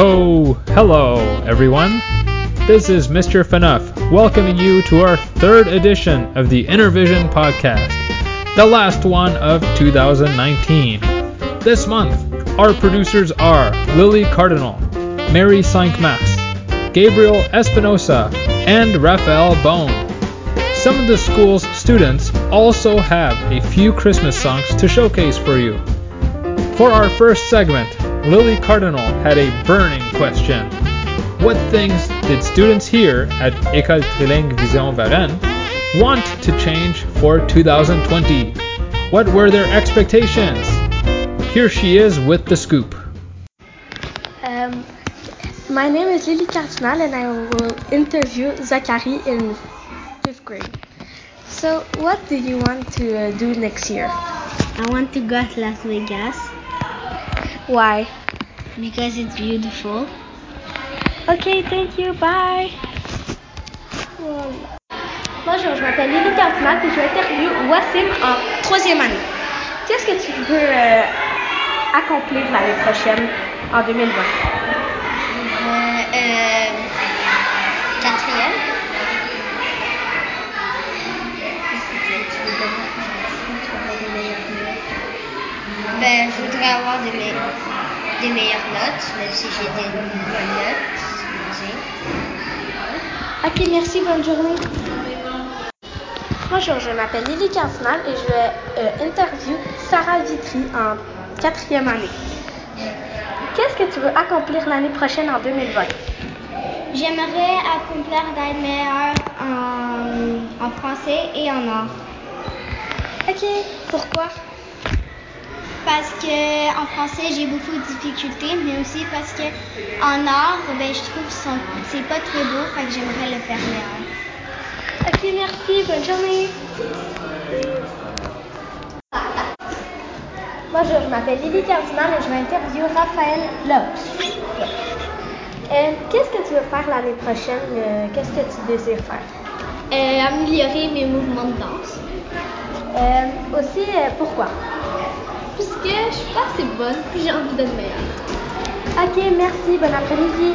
ho! Hello, everyone. This is Mr. Fanuff welcoming you to our third edition of the Intervision podcast, the last one of 2019. This month, our producers are Lily Cardinal, Mary Cinq-Mars, Gabriel Espinosa, and Raphael Bone. Some of the school's students also have a few Christmas songs to showcase for you. For our first segment, Lily Cardinal had a burning question. What things did students here at École Trilingue Vision Varennes want to change for 2020? What were their expectations? Here she is with the scoop. Um, my name is Lily Cardinal and I will interview Zachary in fifth grade. So, what do you want to uh, do next year? I want to go to Las Vegas Why? because it's beautiful. Ok, thank you, bye. Bonjour, je m'appelle Lily Cardinal et je vais interviewer Wassim en troisième année. Qu'est-ce que tu veux euh, accomplir l'année prochaine, en 2020? Euh, euh, quatrième. Ben, je voudrais avoir des, me- des meilleures notes, même si j'ai des bonnes notes. Ok, merci, bonne journée. Bonjour, je m'appelle Lily Cardinal et je vais euh, interviewer Sarah Vitry en quatrième année. Qu'est-ce que tu veux accomplir l'année prochaine en 2020? J'aimerais accomplir d'être meilleure en, en français et en art. Ok, pourquoi? Parce que en français j'ai beaucoup de difficultés, mais aussi parce que en art, ben, je trouve que c'est pas très beau, fait que j'aimerais le faire meilleur. Ok, merci, bonne journée. Bonjour, je m'appelle Lily Cardinal et je vais interviewer Raphaël Lopes. Euh, Qu'est-ce que tu veux faire l'année prochaine? Euh, Qu'est-ce que tu désires faire? Euh, améliorer mes mouvements de danse. Aussi, pourquoi? Puisque je suis pas assez bonne, puis j'ai envie d'être meilleure. Ok, merci, bon après-midi.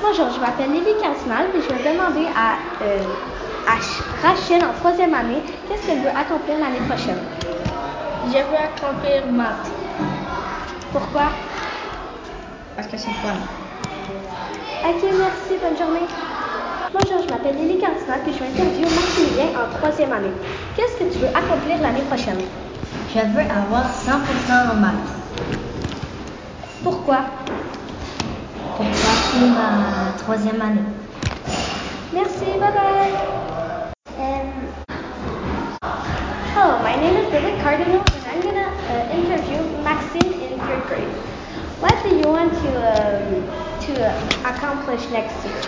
Bonjour, je m'appelle Lily Cardinal et je vais demander à, euh, à Rachel en troisième année qu'est-ce qu'elle veut accomplir l'année prochaine? Je veux accomplir maths. Pourquoi? Parce que c'est fun. Ok, merci, bonne journée. Bonjour, je m'appelle Lily Cardinal et je vais interviewer Maximilien en troisième année. Qu'est-ce que tu veux accomplir l'année prochaine? Je veux avoir 100% en maths Pourquoi? pour passer ma troisième année. Merci, bye bye. Um, hello, my name is Lily Cardinal and I'm gonna uh, interview Maxine in third grade. What do you want to um, to uh, accomplish next year?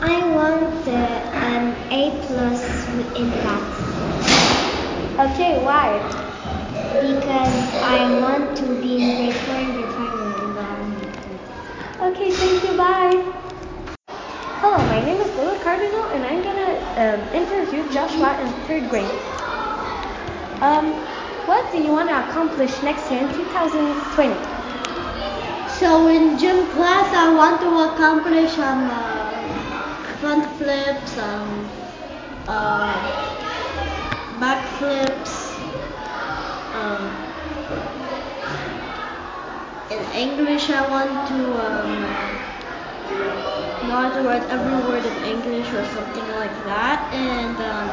I want uh, an A plus in maths Okay, why? Because I want to be in four and grade five environment. Okay, thank you, bye. Hello, my name is Lily Cardinal and I'm gonna um, interview Joshua in third grade. Um, what do you want to accomplish next year in 2020? So in gym class, I want to accomplish um, uh, front flips, um, uh, back flips. Um, in English, I want to um, how to write every word in English or something like that. And um,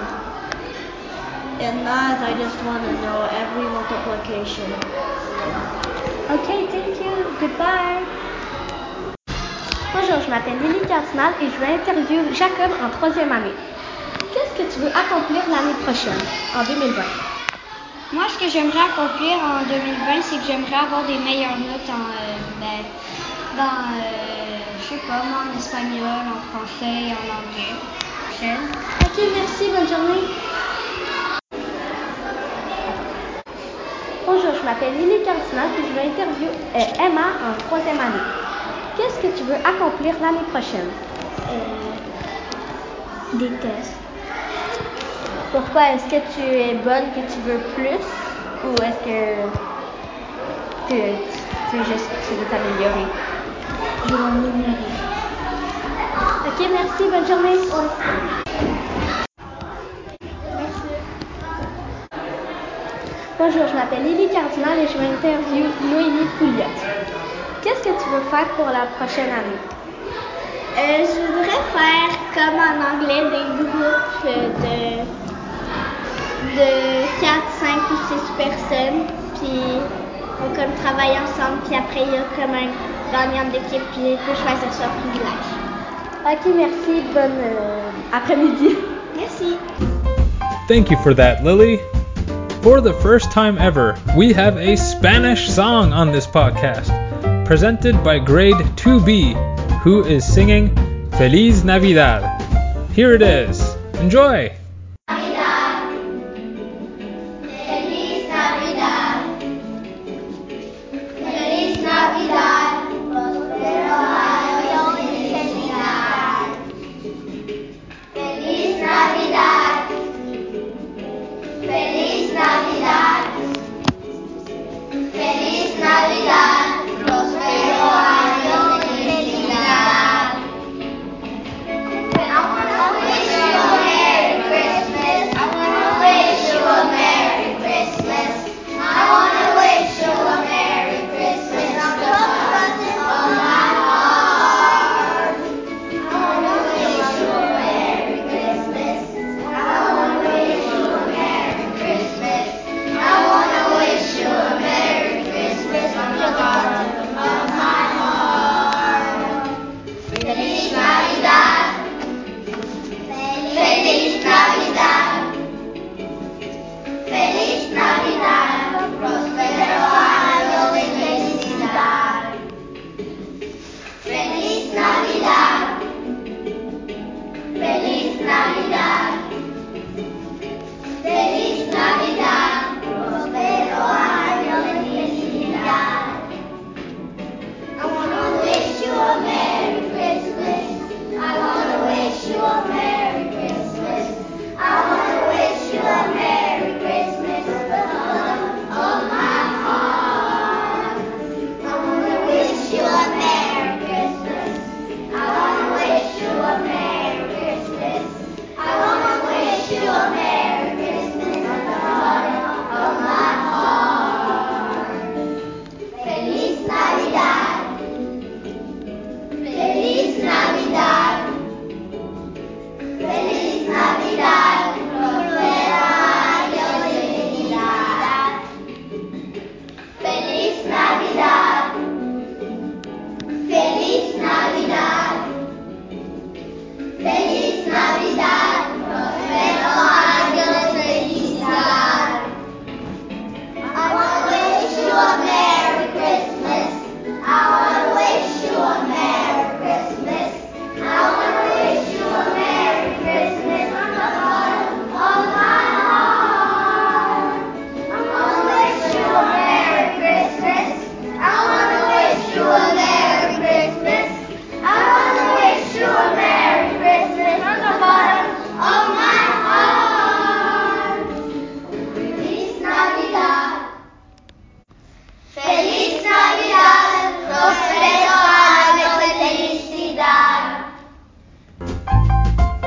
in math, I just want to know every multiplication. Ok, thank you. Goodbye. Bonjour, je m'appelle Lily Cardinal et je vais interviewer Jacob en troisième année. Qu'est-ce que tu veux accomplir l'année prochaine, en 2020? Moi, ce que j'aimerais accomplir en 2020, c'est que j'aimerais avoir des meilleures notes en, euh, ben, dans, euh, je sais pas, moi, en espagnol, en français et en anglais. Ok, merci, bonne journée. Bonjour, je m'appelle Lily Cardinal et je vais interviewer euh, Emma en troisième année. Qu'est-ce que tu veux accomplir l'année prochaine? Euh, des tests. Pourquoi est-ce que tu es bonne que tu veux plus? Ou est-ce que tu, tu veux juste tu veux t'améliorer? Je vais m'améliorer. Ok, merci, bonne journée. Bonjour, je m'appelle Lily Cardinal et je vais interviewer Noémie Pouliot. Qu'est-ce que tu veux faire pour la prochaine année? Euh, je voudrais faire comme en anglais des groupes de, de 4, 5 ou 6 personnes. Puis on comme travaille ensemble. Puis après, il y a comme un gagnant d'équipe. Puis il peut choisir son privilège. Ok, merci. Bonne euh, après-midi. Merci. Thank you for that, Lily. For the first time ever, we have a Spanish song on this podcast, presented by grade 2B, who is singing Feliz Navidad. Here it is. Enjoy!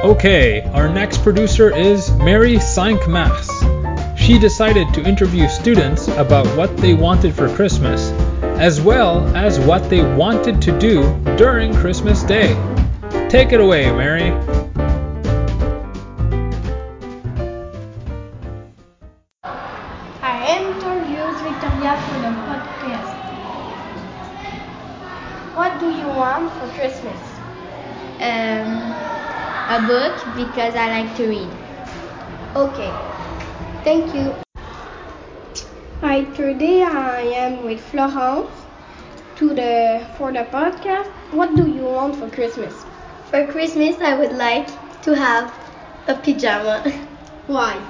Okay, our next producer is Mary Cinq-Mars. She decided to interview students about what they wanted for Christmas, as well as what they wanted to do during Christmas Day. Take it away, Mary. Because I like to read. Okay, thank you. Hi, today I am with Florence to the for the podcast. What do you want for Christmas? For Christmas, I would like to have a pajama Why?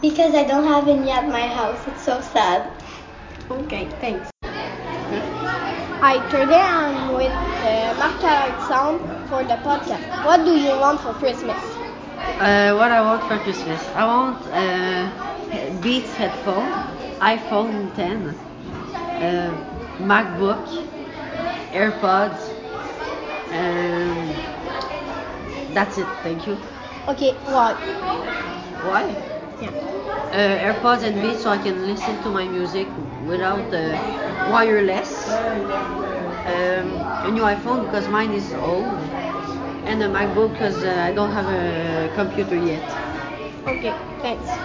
because I don't have any at my house. It's so sad. Okay, thanks. Hi, today I'm with uh, Marc Alexandre for the podcast. What do you want for Christmas? Uh, what I want for Christmas? I want uh, Beats headphone, iPhone 10. uh, MacBook, AirPods, and that's it. Thank you. Okay, why? Why? Yeah. Uh, AirPods and Beats so I can listen to my music without uh, wireless. Um, a new iPhone because mine is old, and a MacBook because uh, I don't have a computer yet. Okay, thanks.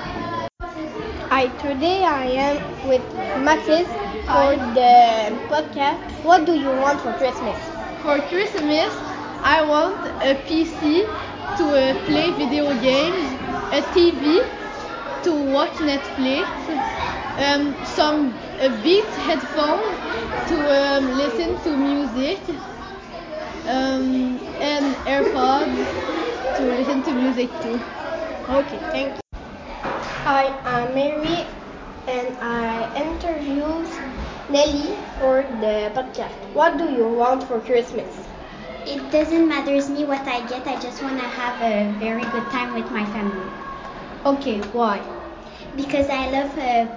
Hi, today I am with Mathis for the podcast. What do you want for Christmas? For Christmas, I want a PC to uh, play video games, a TV to watch Netflix, um, some a Beats headphones to um, listen to music, um, and AirPods to listen to music too. Okay, thank you. Hi, I'm Mary and I interviewed Nelly for the podcast. What do you want for Christmas? It doesn't matter to me what I get, I just want to have a very good time with my family. Okay, why? Because I love uh,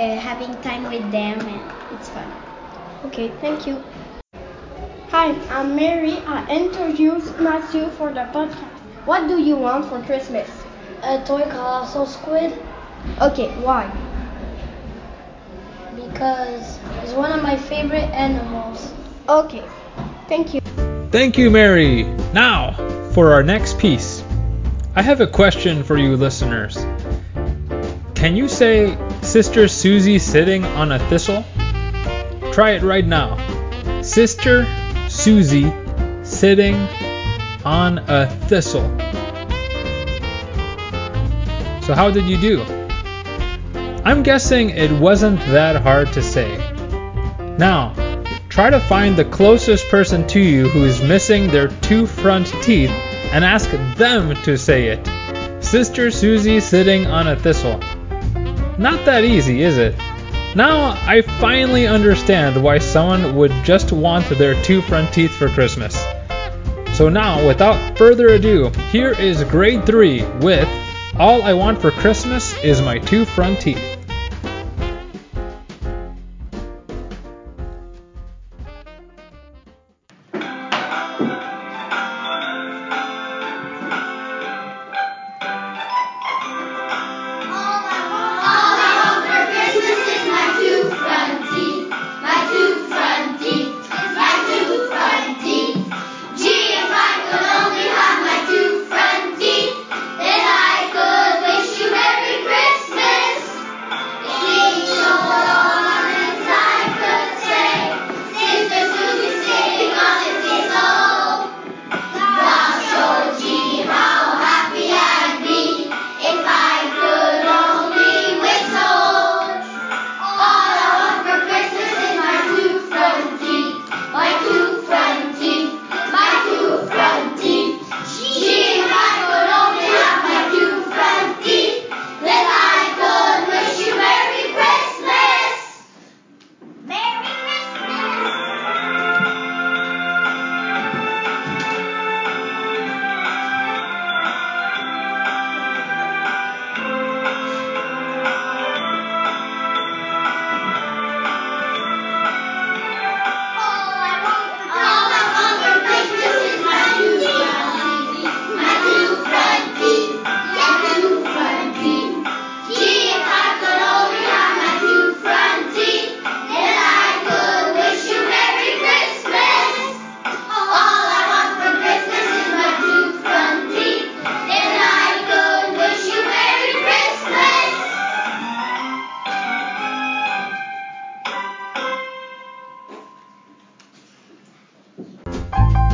uh, having time with them and it's fun. Okay, thank you. Hi, I'm Mary. I interviewed Matthew for the podcast. What do you want for Christmas? A toy colossal squid Okay, why? because it's one of my favorite animals. Okay, thank you. Thank you, Mary. Now, for our next piece. I have a question for you listeners. Can you say Sister Susie sitting on a thistle? Try it right now. Sister Susie sitting on a thistle. So, how did you do? I'm guessing it wasn't that hard to say. Now, try to find the closest person to you who is missing their two front teeth and ask them to say it. Sister Susie sitting on a thistle. Not that easy, is it? Now I finally understand why someone would just want their two front teeth for Christmas. So now, without further ado, here is grade 3 with All I Want for Christmas is My Two Front Teeth.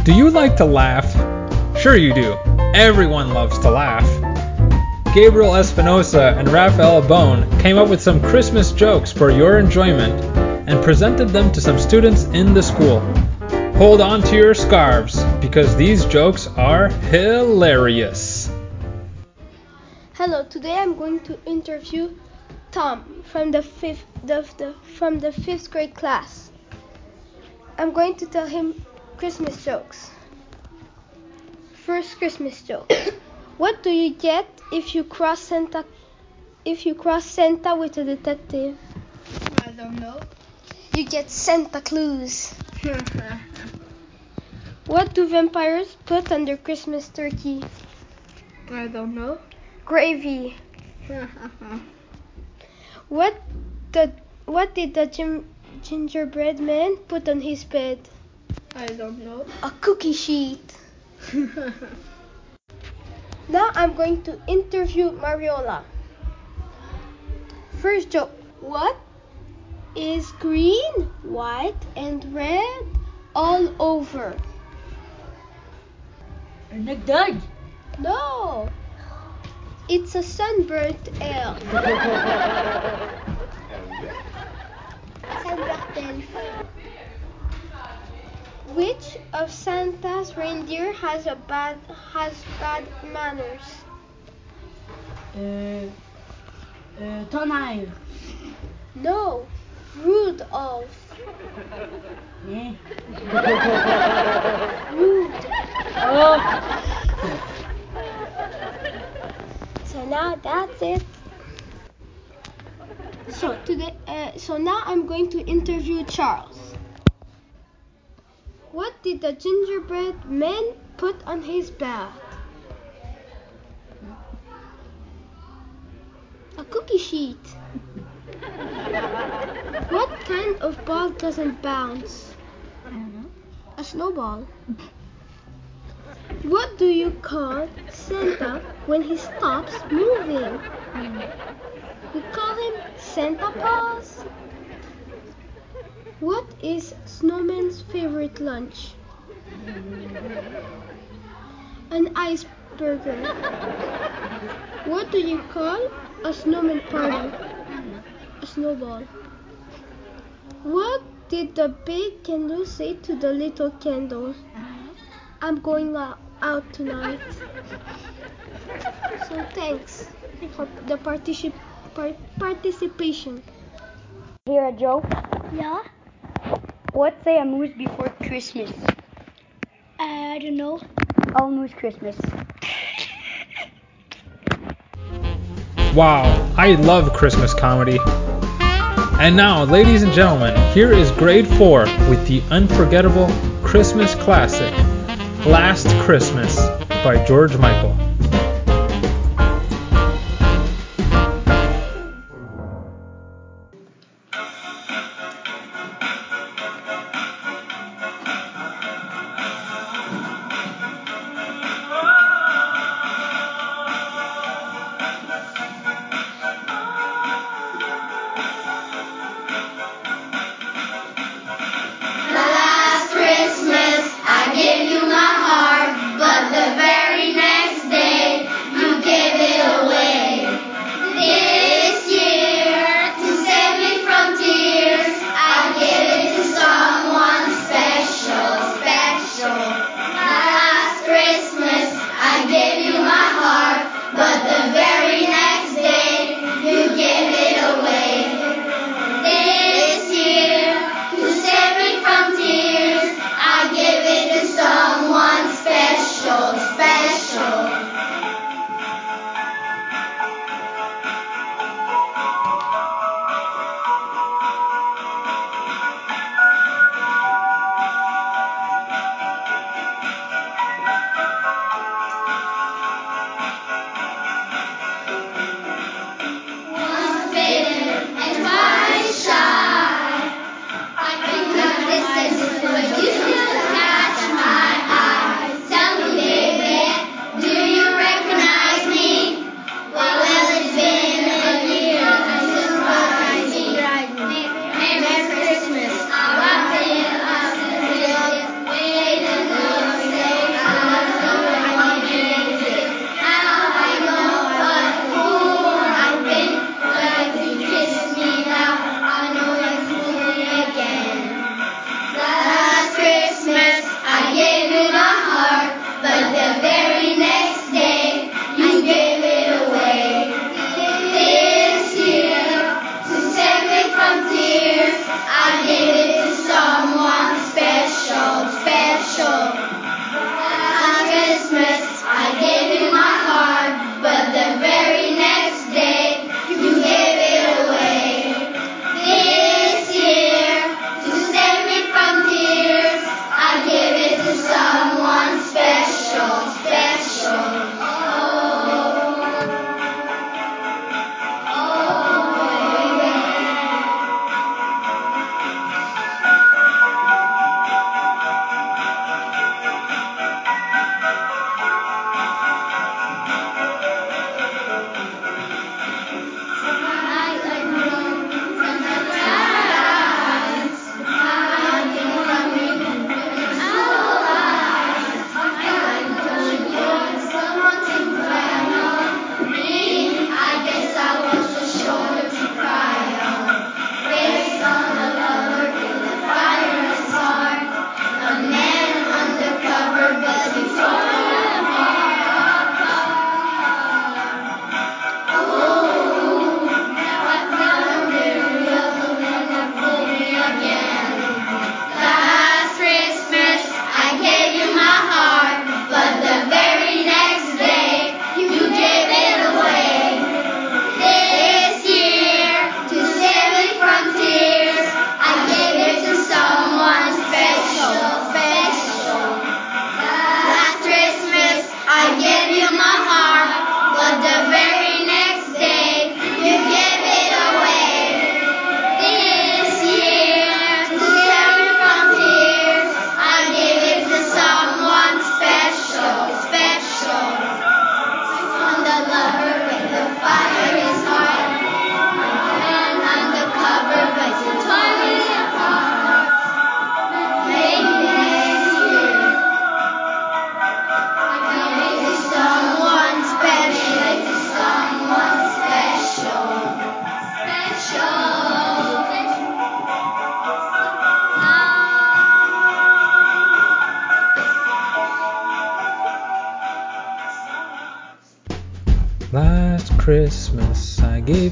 Do you like to laugh? Sure you do. Everyone loves to laugh. Gabriel Espinosa and Raphael Bone came up with some Christmas jokes for your enjoyment and presented them to some students in the school. Hold on to your scarves because these jokes are hilarious. Hello, today I'm going to interview Tom from the fifth the, the, from the fifth grade class. I'm going to tell him Christmas jokes. First Christmas joke. what do you get if you cross Santa if you cross Santa with a detective? I don't know. you get Santa Claus. what do vampires put on their Christmas turkey? I don't know. Gravy. What the what did the gin, gingerbread man put on his bed? I don't know. A cookie sheet. Now I'm going to interview Mariola. First joke. What is green, white, and red all over? A nagdag. No. It's a sunburnt elf. Sunburnt elf. Which of Santa's reindeer has a bad has bad manners? Uh, uh, tonnerre. No, Rudolph. Yeah. Rude. Oh. So now that's it. So today, uh, so now I'm going to interview Charles. What did the gingerbread man put on his back? A cookie sheet. what kind of ball doesn't bounce? A snowball. What do you call Santa when he stops moving? We call him Santa Paws. What is Snowman's favorite lunch? An iceberger. What do you call a snowman party? A snowball. What did the big candle say to the little candle? I'm going out, tonight. So thanks for the particip- par- participation. Hear a joke? Yeah? What say a moose before Christmas? Uh, I don't know. Almost Christmas. Wow, I love Christmas comedy. And now, ladies and gentlemen, here is grade 4 with the unforgettable Christmas classic, Last Christmas by George Michael.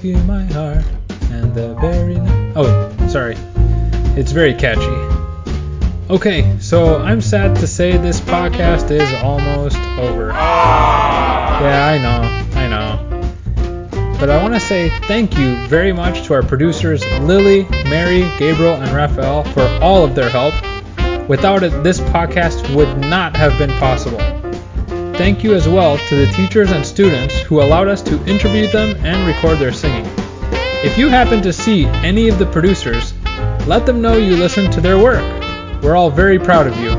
I gave you my heart, and the very ni- oh, sorry, it's very catchy. Okay, so I'm sad to say this podcast is almost over. Yeah, I know, I know. But I want to say thank you very much to our producers Lily, Mary, Gabriel, and Raphael for all of their help. Without it, this podcast would not have been possible. Thank you as well to the teachers and students who allowed us to interview them and record their singing. If you happen to see any of the producers, let them know you listened to their work. We're all very proud of you.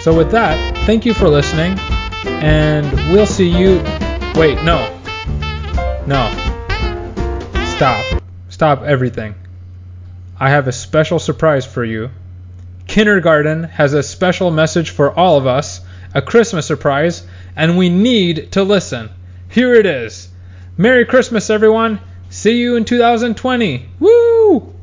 So, with that, thank you for listening, and we'll see you. Wait, no. No. Stop. Stop everything. I have a special surprise for you. Kindergarten has a special message for all of us, a Christmas surprise, and we need to listen. Here it is. Merry Christmas, everyone. See you in 2020. Woo!